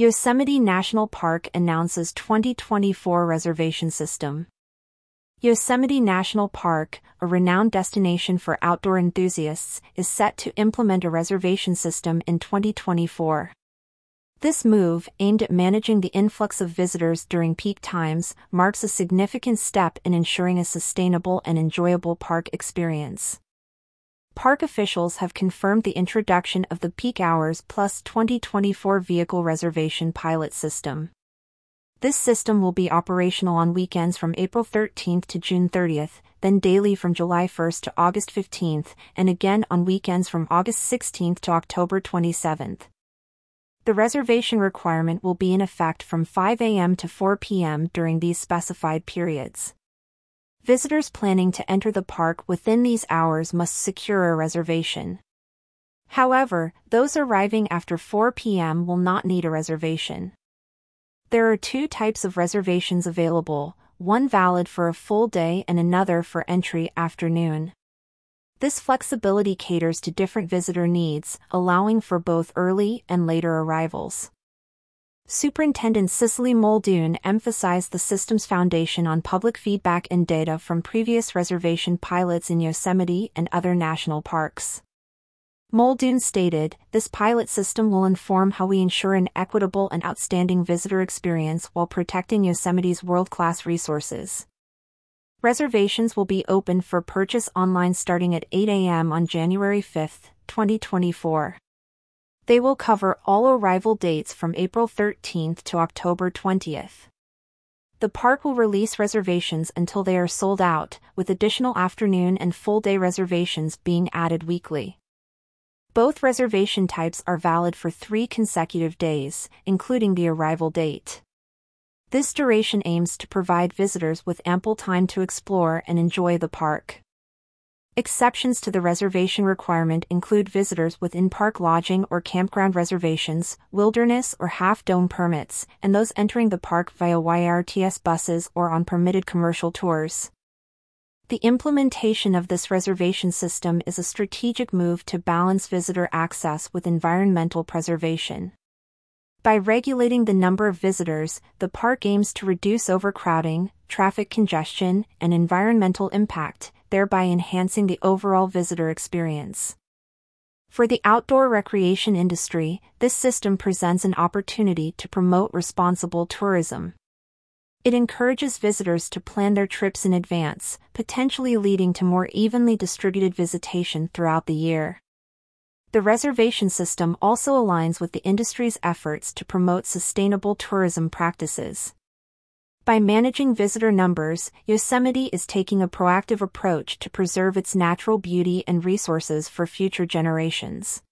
Yosemite National Park announces 2024 reservation system. Yosemite National Park, a renowned destination for outdoor enthusiasts, is set to implement a reservation system in 2024. This move, aimed at managing the influx of visitors during peak times, marks a significant step in ensuring a sustainable and enjoyable park experience park officials have confirmed the introduction of the Peak Hours Plus 2024 vehicle reservation pilot system. This system will be operational on weekends from April 13th to June 30th, then daily from July 1st to August 15th, and again on weekends from August 16th to October 27th. The reservation requirement will be in effect from 5 a.m. to 4 p.m. during these specified periods. Visitors planning to enter the park within these hours must secure a reservation. However, those arriving after 4 p.m. will not need a reservation. There are two types of reservations available, one valid for a full day and another for entry afternoon. This flexibility caters to different visitor needs, allowing for both early and later arrivals. Superintendent Cicely Muldoon emphasized the system's foundation on public feedback and data from previous reservation pilots in Yosemite and other national parks. Muldoon stated, This pilot system will inform how we ensure an equitable and outstanding visitor experience while protecting Yosemite's world class resources. Reservations will be open for purchase online starting at 8 a.m. on January 5, 2024. They will cover all arrival dates from April 13th to October 20th. The park will release reservations until they are sold out, with additional afternoon and full day reservations being added weekly. Both reservation types are valid for three consecutive days, including the arrival date. This duration aims to provide visitors with ample time to explore and enjoy the park. Exceptions to the reservation requirement include visitors with in-park lodging or campground reservations, wilderness or half-dome permits, and those entering the park via YRTS buses or on permitted commercial tours. The implementation of this reservation system is a strategic move to balance visitor access with environmental preservation. By regulating the number of visitors, the park aims to reduce overcrowding, traffic congestion, and environmental impact, thereby enhancing the overall visitor experience. For the outdoor recreation industry, this system presents an opportunity to promote responsible tourism. It encourages visitors to plan their trips in advance, potentially leading to more evenly distributed visitation throughout the year. The reservation system also aligns with the industry's efforts to promote sustainable tourism practices. By managing visitor numbers, Yosemite is taking a proactive approach to preserve its natural beauty and resources for future generations.